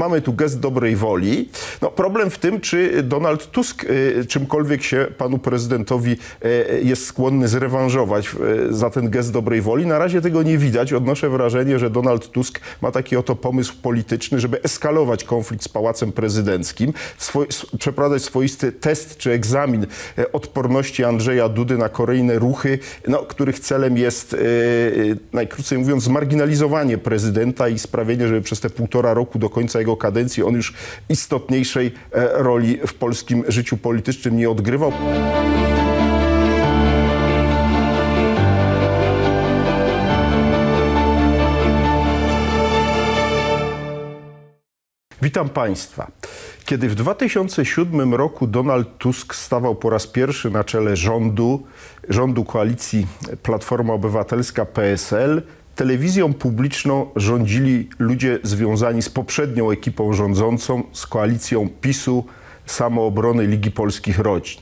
mamy tu gest dobrej woli. No, problem w tym, czy Donald Tusk y, czymkolwiek się panu prezydentowi y, jest skłonny zrewanżować y, za ten gest dobrej woli. Na razie tego nie widać. Odnoszę wrażenie, że Donald Tusk ma taki oto pomysł polityczny, żeby eskalować konflikt z Pałacem Prezydenckim, swoj, przeprowadzać swoisty test czy egzamin odporności Andrzeja Dudy na kolejne ruchy, no, których celem jest, najkrócej mówiąc, zmarginalizowanie prezydenta i sprawienie, żeby przez te półtora roku do końca jego kadencji on już istotniejszej roli w polskim życiu politycznym nie odgrywał. Witam Państwa. Kiedy w 2007 roku Donald Tusk stawał po raz pierwszy na czele rządu, rządu koalicji Platforma Obywatelska PSL, telewizją publiczną rządzili ludzie związani z poprzednią ekipą rządzącą, z koalicją PiSu, Samoobrony Ligi Polskich Rodzin.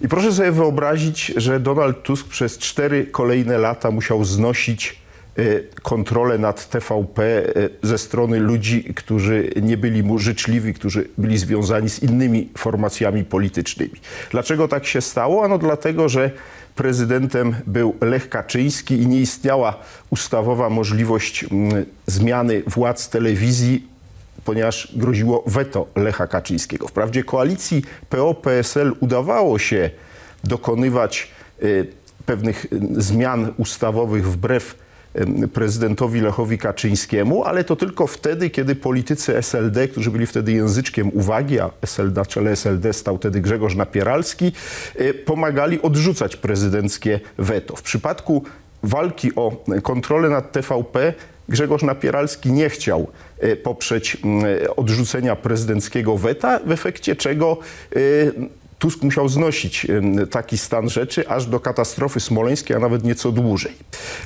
I proszę sobie wyobrazić, że Donald Tusk przez cztery kolejne lata musiał znosić e, kontrolę nad TVP e, ze strony ludzi, którzy nie byli mu życzliwi, którzy byli związani z innymi formacjami politycznymi. Dlaczego tak się stało? Ano dlatego, że prezydentem był Lech Kaczyński i nie istniała ustawowa możliwość mm, zmiany władz telewizji ponieważ groziło weto Lecha Kaczyńskiego. Wprawdzie koalicji PO-PSL udawało się dokonywać y, pewnych y, zmian ustawowych wbrew prezydentowi Lechowi Kaczyńskiemu, ale to tylko wtedy, kiedy politycy SLD, którzy byli wtedy języczkiem uwagi, a SLD, na czele SLD stał wtedy Grzegorz Napieralski, pomagali odrzucać prezydenckie weto. W przypadku walki o kontrolę nad TVP Grzegorz Napieralski nie chciał e, poprzeć odrzucenia prezydenckiego weta, w efekcie czego e, Tusk musiał znosić taki stan rzeczy aż do katastrofy smoleńskiej, a nawet nieco dłużej.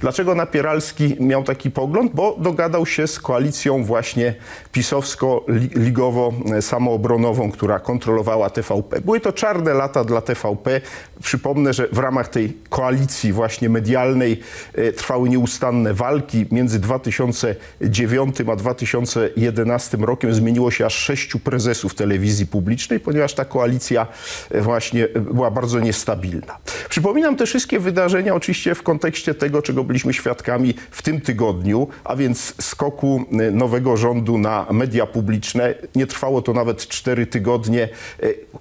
Dlaczego Napieralski miał taki pogląd? Bo dogadał się z koalicją właśnie pisowsko-ligowo-samoobronową, która kontrolowała TVP. Były to czarne lata dla TVP. Przypomnę, że w ramach tej koalicji właśnie medialnej e, trwały nieustanne walki. Między 2009 a 2011 rokiem zmieniło się aż sześciu prezesów telewizji publicznej, ponieważ ta koalicja właśnie była bardzo niestabilna. Przypominam te wszystkie wydarzenia oczywiście w kontekście tego, czego byliśmy świadkami w tym tygodniu, a więc skoku nowego rządu na media publiczne. Nie trwało to nawet 4 tygodnie,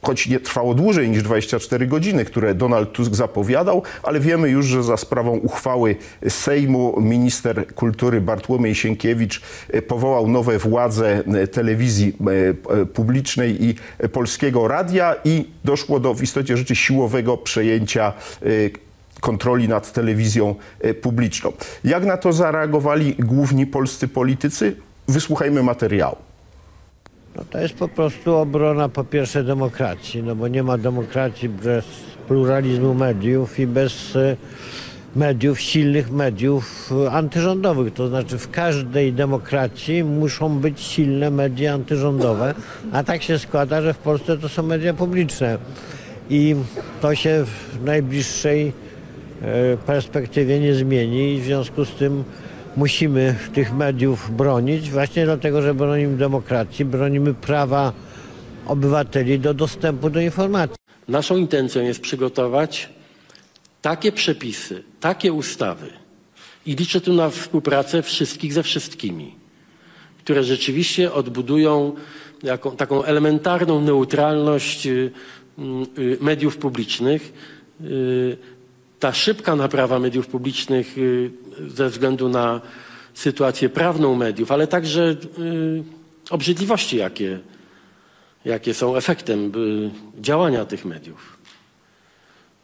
choć nie trwało dłużej niż 24 godziny, które Donald Tusk zapowiadał, ale wiemy już, że za sprawą uchwały Sejmu minister kultury Bartłomiej Sienkiewicz powołał nowe władze telewizji e, publicznej i Polskiego Radia i do doszło do w istocie rzeczy siłowego przejęcia y, kontroli nad telewizją y, publiczną. Jak na to zareagowali główni polscy politycy? Wysłuchajmy materiału. No to jest po prostu obrona po pierwsze demokracji, no bo nie ma demokracji bez pluralizmu mediów i bez y, mediów, silnych mediów antyrządowych. To znaczy w każdej demokracji muszą być silne media antyrządowe, a tak się składa, że w Polsce to są media publiczne. I to się w najbliższej e, perspektywie nie zmieni i w związku z tym musimy tych mediów bronić właśnie dlatego, że bronimy demokracji, bronimy prawa obywateli do dostępu do informacji. Naszą intencją jest przygotować takie przepisy, takie ustawy i liczę tu na współpracę wszystkich ze wszystkimi, które rzeczywiście odbudują jaką, taką elementarną neutralność y, y, mediów publicznych. Y, ta szybka naprawa mediów publicznych ze względu na sytuację prawną mediów, ale także obrzydliwości, jakie, jakie są efektem działania tych mediów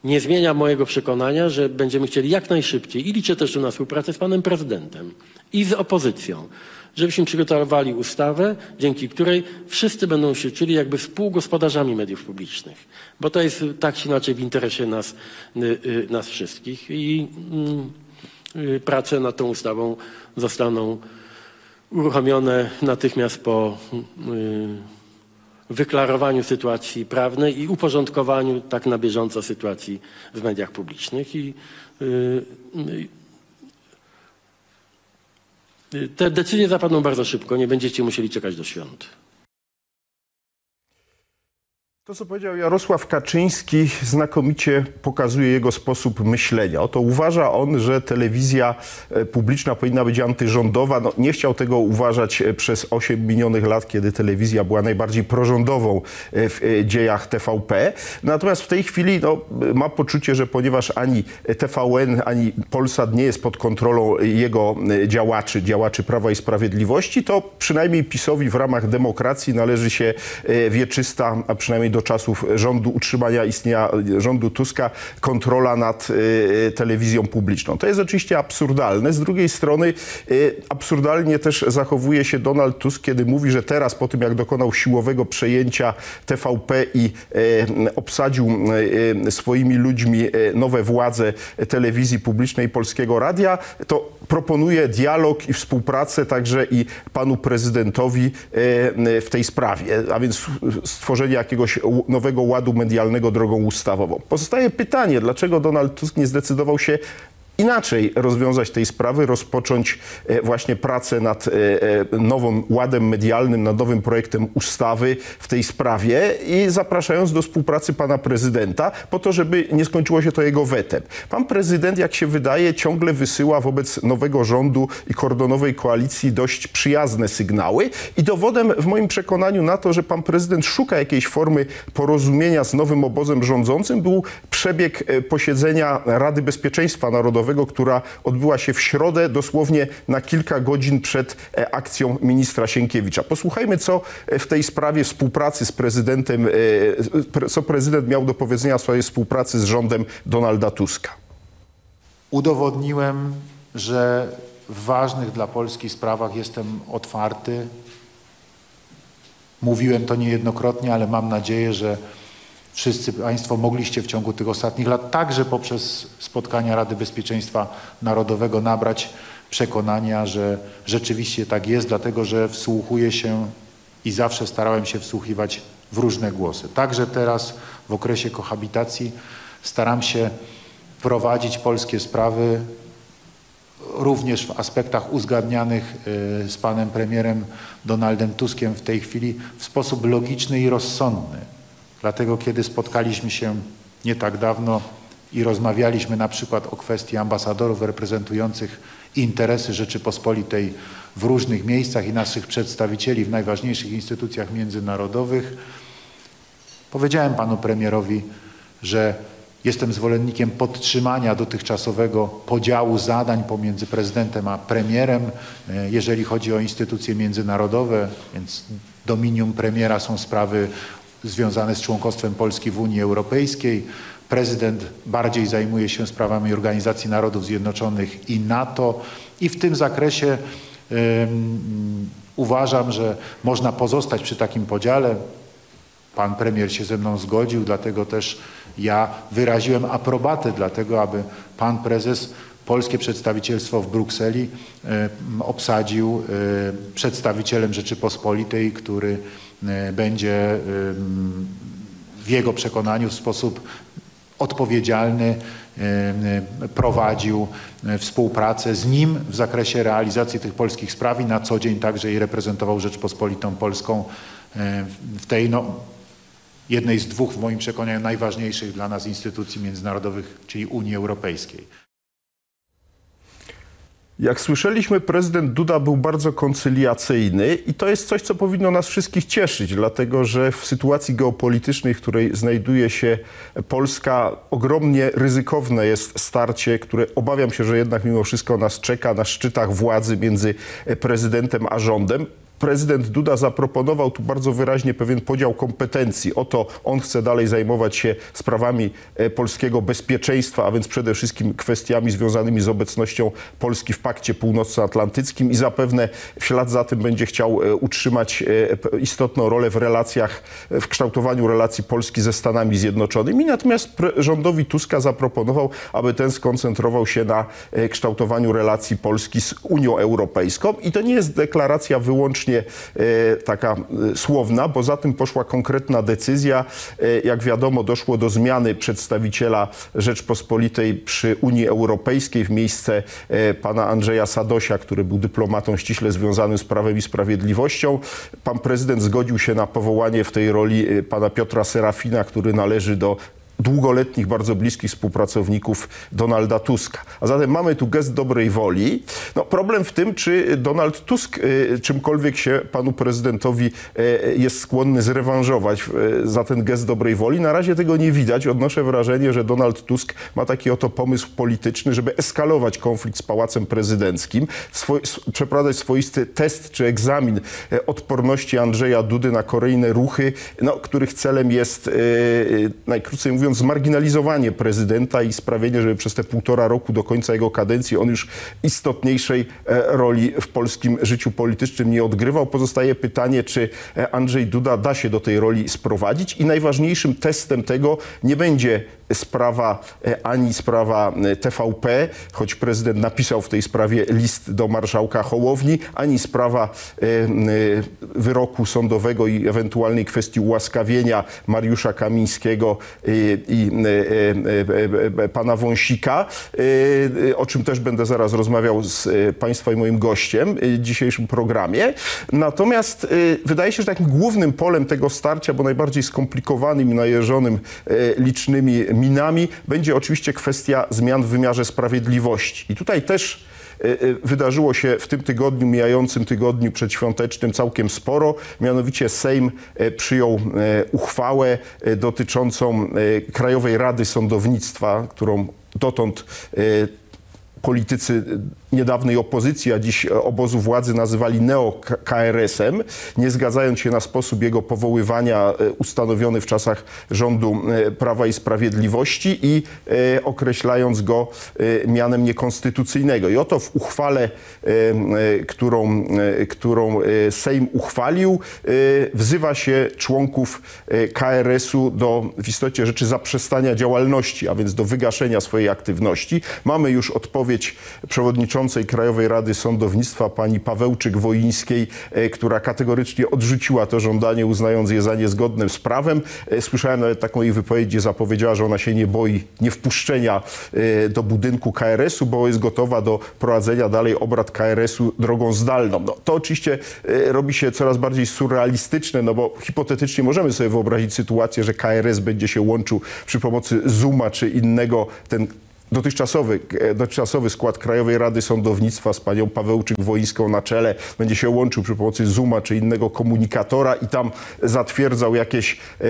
nie zmienia mojego przekonania, że będziemy chcieli jak najszybciej i liczę też na współpracę z panem prezydentem i z opozycją, żebyśmy przygotowali ustawę, dzięki której wszyscy będą się czuli jakby współgospodarzami mediów publicznych, bo to jest tak czy inaczej w interesie nas, y, y, nas wszystkich i y, prace nad tą ustawą zostaną uruchomione natychmiast po wyklarowaniu sytuacji prawnej i uporządkowaniu tak na bieżąco sytuacji w mediach publicznych. I, yy, Te decyzje zapadną bardzo szybko, nie będziecie musieli czekać do świąt. To, co powiedział Jarosław Kaczyński, znakomicie pokazuje jego sposób myślenia. Oto uważa on, że telewizja e, publiczna powinna być antyrządowa. No, nie chciał tego uważać e, przez 8 minionych lat, kiedy telewizja była najbardziej prorządową e, w dziejach TVP. Natomiast w tej chwili no, ma poczucie, że ponieważ ani TVN, ani Polsat nie jest pod kontrolą jego działaczy, działaczy Prawa i Sprawiedliwości, to przynajmniej PiSowi w ramach demokracji należy się wieczysta, a przynajmniej do czasów rządu utrzymania istnienia rządu Tuska kontrola nad y, telewizją publiczną. To jest oczywiście absurdalne. Z drugiej strony y, absurdalnie też zachowuje się Donald Tusk, kiedy mówi, że teraz po tym jak dokonał siłowego przejęcia TVP i y, obsadził swoimi ludźmi nowe władze telewizji publicznej Polskiego Radia, to proponuje dialog i współpracę także i panu prezydentowi w tej sprawie, a więc stworzenie jakiegoś nowego ładu medialnego drogą ustawową. Pozostaje pytanie, dlaczego Donald Tusk nie zdecydował się inaczej rozwiązać tej sprawy, rozpocząć e, właśnie pracę nad e, e, nowym ładem medialnym, nad nowym projektem ustawy w tej sprawie i zapraszając do współpracy pana prezydenta po to, żeby nie skończyło się to jego wetem. Pan prezydent, jak się wydaje, ciągle wysyła wobec nowego rządu i kordonowej koalicji dość przyjazne sygnały i dowodem w moim przekonaniu na to, że pan prezydent szuka jakiejś formy porozumienia z nowym obozem rządzącym był przebieg posiedzenia Rady Bezpieczeństwa Narodowego która odbyła się w środę, dosłownie na kilka godzin przed e, akcją ministra Sienkiewicza. Posłuchajmy, co e, w tej sprawie współpracy z prezydentem, e, co prezydent miał do powiedzenia w swojej współpracy z rządem Donalda Tuska. Udowodniłem, że w ważnych dla Polski sprawach jestem otwarty. Mówiłem to niejednokrotnie, ale mam nadzieję, że wszyscy Państwo mogliście w ciągu tych ostatnich lat, także poprzez spotkania Rady Bezpieczeństwa Narodowego, nabrać przekonania, że rzeczywiście tak jest, dlatego że wsłuchuję się i zawsze starałem się wsłuchiwać w różne głosy. Także teraz w okresie kohabitacji staram się prowadzić polskie sprawy również w aspektach uzgadnianych y, z panem premierem Donaldem Tuskiem w tej chwili w sposób logiczny i rozsądny. Dlatego kiedy spotkaliśmy się nie tak dawno i rozmawialiśmy na przykład o kwestii ambasadorów reprezentujących interesy Rzeczypospolitej w różnych miejscach i naszych przedstawicieli w najważniejszych instytucjach międzynarodowych, powiedziałem panu premierowi, że jestem zwolennikiem podtrzymania dotychczasowego podziału zadań pomiędzy prezydentem a premierem, e, jeżeli chodzi o instytucje międzynarodowe, więc dominium premiera są sprawy związane z członkostwem Polski w Unii Europejskiej. Prezydent bardziej zajmuje się sprawami Organizacji Narodów Zjednoczonych i NATO i w tym zakresie um, uważam, że można pozostać przy takim podziale. Pan premier się ze mną zgodził, dlatego też ja wyraziłem aprobatę dla tego, aby pan prezes polskie przedstawicielstwo w Brukseli obsadził przedstawicielem Rzeczypospolitej, który będzie w jego przekonaniu w sposób odpowiedzialny e, prowadził współpracę z nim w zakresie realizacji tych polskich spraw i na co dzień także i reprezentował Rzeczpospolitą Polską w tej no, jednej z dwóch w moim przekonaniu najważniejszych dla nas instytucji międzynarodowych, czyli Unii Europejskiej. Jak słyszeliśmy, prezydent Duda był bardzo koncyliacyjny i to jest coś, co powinno nas wszystkich cieszyć, dlatego że w sytuacji geopolitycznej, w której znajduje się Polska, ogromnie ryzykowne jest starcie, które obawiam się, że jednak mimo wszystko nas czeka na szczytach władzy między prezydentem a rządem prezydent Duda zaproponował tu bardzo wyraźnie pewien podział kompetencji. Oto on chce dalej zajmować się sprawami e, polskiego bezpieczeństwa, a więc przede wszystkim kwestiami związanymi z obecnością Polski w Pakcie Północnoatlantyckim i zapewne w ślad za tym będzie chciał e, utrzymać e, istotną rolę w relacjach, w kształtowaniu relacji Polski ze Stanami Zjednoczonymi. Natomiast rządowi Tuska zaproponował, aby ten skoncentrował się na kształtowaniu relacji Polski z Unią Europejską. I to nie jest deklaracja wyłącznie wyłącznie taka słowna, bo za tym poszła konkretna decyzja. Jak wiadomo, doszło do zmiany przedstawiciela Rzeczpospolitej przy Unii Europejskiej w miejsce pana Andrzeja Sadosia, który był dyplomatą ściśle związanym z Prawem i Sprawiedliwością. Pan prezydent zgodził się na powołanie w tej roli pana Piotra Serafina, który należy do długoletnich, bardzo bliskich współpracowników Donalda Tuska. A zatem mamy tu gest dobrej woli. No, problem w tym, czy Donald Tusk y, czymkolwiek się panu prezydentowi y, jest skłonny zrewanżować y, za ten gest dobrej woli. Na razie tego nie widać. Odnoszę wrażenie, że Donald Tusk ma taki oto pomysł polityczny, żeby eskalować konflikt z Pałacem Prezydenckim, swoj, przeprowadzać swoisty test czy egzamin odporności Andrzeja Dudy na kolejne ruchy, no, których celem jest, najkrócej mówiąc, mówiąc, zmarginalizowanie prezydenta i sprawienie, żeby przez te półtora roku do końca jego kadencji on już istotniejszej e, roli w polskim życiu politycznym nie odgrywał. Pozostaje pytanie, czy e, Andrzej Duda da się do tej roli sprowadzić i najważniejszym testem tego nie będzie sprawa e, ani sprawa TVP, choć prezydent napisał w tej sprawie list do marszałka Hołowni, ani sprawa wyroku sądowego i ewentualnej kwestii ułaskawienia Mariusza Kamińskiego i e, e, e, pana Wąsika, o czym też będę zaraz rozmawiał z Państwa i moim gościem w dzisiejszym programie. Natomiast wydaje się, że takim głównym polem tego starcia, bo najbardziej skomplikowanym i najeżonym licznymi minami, będzie oczywiście kwestia zmian w wymiarze sprawiedliwości. I tutaj też wydarzyło się w tym tygodniu, mijającym tygodniu przedświątecznym całkiem sporo. Mianowicie Sejm e, przyjął uchwałę dotyczącą Krajowej Rady Sądownictwa, którą dotąd politycy niedawnej opozycji, a dziś obozu władzy nazywali neo-KRS-em, nie zgadzając się na sposób jego powoływania e, ustanowiony w czasach rządu e, Prawa i Sprawiedliwości i e, określając go mianem niekonstytucyjnego. I oto w uchwale, którą, którą Sejm uchwalił, wzywa się członków KRS-u do w istocie rzeczy zaprzestania działalności, a więc do wygaszenia swojej aktywności. Mamy już odpowiedź przewodniczącego przewodniczącej Krajowej Rady Sądownictwa pani Pawełczyk-Woińskiej, e, która kategorycznie odrzuciła to żądanie, uznając je za niezgodne z prawem. E, słyszałem nawet taką jej wypowiedź, gdzie zapowiedziała, że ona się nie boi niewpuszczenia e, do budynku KRS-u, bo jest gotowa do prowadzenia dalej obrad KRS-u drogą zdalną. No, to oczywiście robi się coraz bardziej surrealistyczne, no bo hipotetycznie możemy sobie wyobrazić sytuację, że KRS będzie się łączył przy pomocy Zooma czy innego, ten dotychczasowy, e, dotychczasowy skład Krajowej Rady Sądownictwa z panią Pawełczyk-Woińską na czele będzie się łączył przy pomocy Zooma czy innego komunikatora i tam zatwierdzał jakieś e,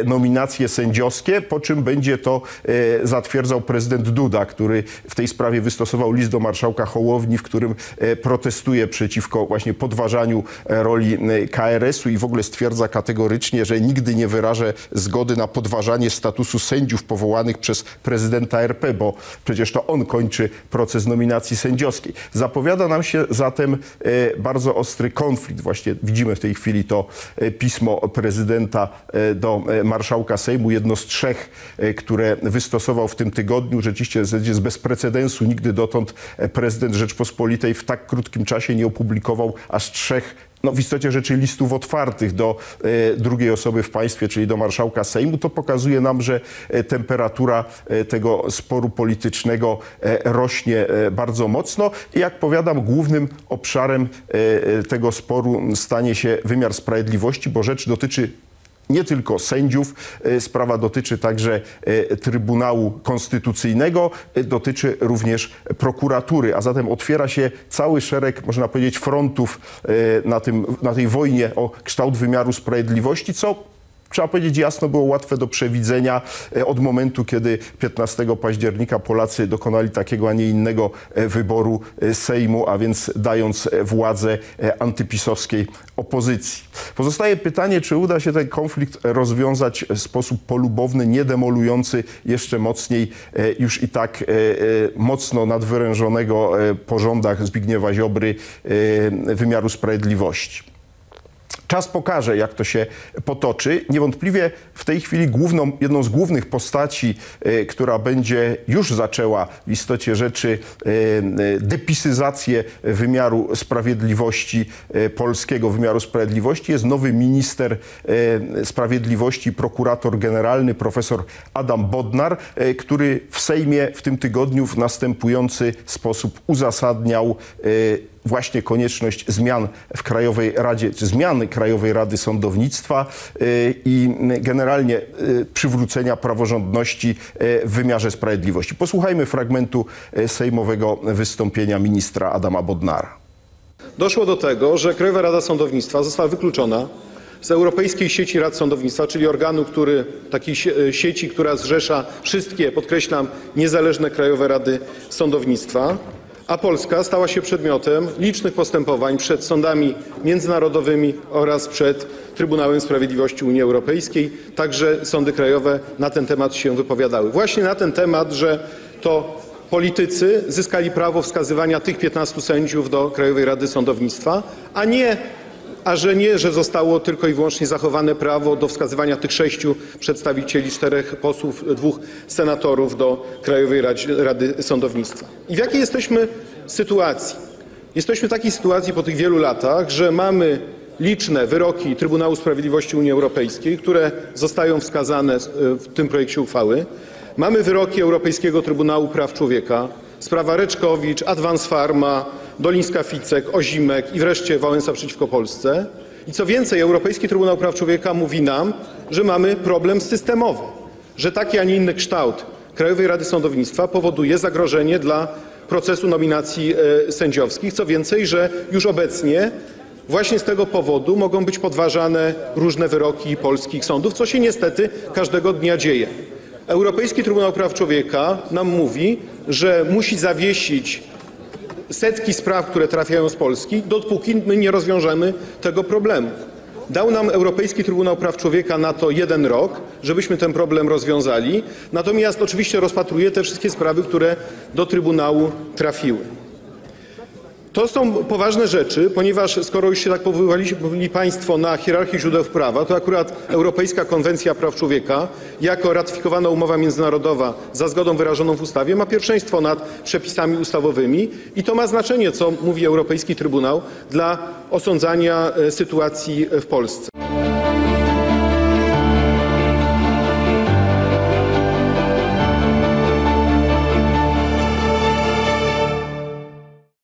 e, nominacje sędziowskie, po czym będzie to e, zatwierdzał prezydent Duda, który w tej sprawie wystosował list do marszałka Hołowni, w którym e, protestuje przeciwko właśnie podważaniu e, roli KRS-u i w ogóle stwierdza kategorycznie, że nigdy nie wyrażę zgody na podważanie statusu sędziów powołanych przez prezydenta RP, bo przecież to on kończy proces nominacji sędziowskiej. Zapowiada nam się zatem e, bardzo ostry konflikt. Właśnie widzimy w tej chwili to e, pismo prezydenta e, do marszałka Sejmu, jedno z trzech, które wystosował w tym tygodniu. Rzeczywiście jest bez precedensu. Nigdy dotąd prezydent Rzeczpospolitej w tak krótkim czasie nie opublikował aż trzech no, w istocie rzeczy listów otwartych do e, drugiej osoby w państwie, czyli do marszałka Sejmu, to pokazuje nam, że e, temperatura e, tego sporu politycznego rośnie bardzo mocno. I jak powiadam, głównym obszarem tego sporu stanie się wymiar sprawiedliwości, bo rzecz dotyczy nie tylko sędziów. E, sprawa dotyczy także e, Trybunału Konstytucyjnego, e, dotyczy również prokuratury, a zatem otwiera się cały szereg, można powiedzieć, frontów na, tym, na tej wojnie o kształt wymiaru sprawiedliwości, co trzeba powiedzieć jasno, było łatwe do przewidzenia e, od momentu, kiedy 15 października Polacy dokonali takiego, a nie innego e, wyboru e, Sejmu, a więc dając władzę antypisowskiej opozycji. Pozostaje pytanie, czy uda się ten konflikt rozwiązać w sposób polubowny, nie demolujący jeszcze mocniej już i tak mocno nadwyrężonego po rządach Zbigniewa Ziobry wymiaru sprawiedliwości. Czas pokaże, jak to się potoczy. Niewątpliwie w tej chwili główną, jedną z głównych postaci, e, która będzie już zaczęła w istocie rzeczy e, e, depisyzację wymiaru sprawiedliwości, polskiego wymiaru sprawiedliwości, jest nowy minister sprawiedliwości, prokurator generalny, profesor Adam Bodnar, który w Sejmie w tym tygodniu w następujący sposób uzasadniał właśnie konieczność zmian w Krajowej Radzie, czy zmiany Krajowej Rady Sądownictwa y, i generalnie y, przywrócenia praworządności y, w wymiarze sprawiedliwości. Posłuchajmy fragmentu sejmowego wystąpienia ministra Adama Bodnara. Doszło do tego, że Krajowa Rada Sądownictwa została wykluczona z Europejskiej Sieci Rad Sądownictwa, czyli organu, który, takiej sie- sieci, która zrzesza wszystkie, podkreślam, niezależne Krajowe Rady Sądownictwa, a Polska stała się przedmiotem licznych postępowań przed sądami międzynarodowymi oraz przed Trybunałem Sprawiedliwości Unii Europejskiej. Także sądy krajowe na ten temat się wypowiadały. Właśnie na ten temat, że to politycy zyskali prawo wskazywania tych 15 sędziów do Krajowej Rady Sądownictwa, a nie a że nie, że zostało tylko i wyłącznie zachowane prawo do wskazywania tych sześciu przedstawicieli, czterech posłów, dwóch senatorów do Krajowej Rady Sądownictwa. I w jakiej jesteśmy sytuacji? Jesteśmy w takiej sytuacji po tych wielu latach, że mamy liczne wyroki Trybunału Sprawiedliwości Unii Europejskiej, które zostają wskazane w tym projekcie uchwały. Mamy wyroki Europejskiego Trybunału Praw Człowieka, sprawa Reczkowicz, Advance Pharma, Dolińska-Ficek, Ozimek i wreszcie Wałęsa przeciwko Polsce. I co więcej, Europejski Trybunał Praw Człowieka mówi nam, że mamy problem systemowy, że taki, a nie inny kształt Krajowej Rady Sądownictwa powoduje zagrożenie dla procesu nominacji e, sędziowskich. Co więcej, że już obecnie Właśnie z tego powodu mogą być podważane różne wyroki polskich sądów, co się niestety każdego dnia dzieje. Europejski Trybunał Praw Człowieka nam mówi, że musi zawiesić setki spraw, które trafiają z Polski, dopóki my nie rozwiążemy tego problemu. Dał nam Europejski Trybunał Praw Człowieka na to jeden rok, żebyśmy ten problem rozwiązali, natomiast oczywiście rozpatruje te wszystkie sprawy, które do Trybunału trafiły. To są poważne rzeczy, ponieważ skoro już się tak powoływali Państwo na hierarchię źródeł prawa, to akurat Europejska Konwencja Praw Człowieka jako ratyfikowana umowa międzynarodowa za zgodą wyrażoną w ustawie ma pierwszeństwo nad przepisami ustawowymi i to ma znaczenie, co mówi Europejski Trybunał dla osądzania e, sytuacji w Polsce.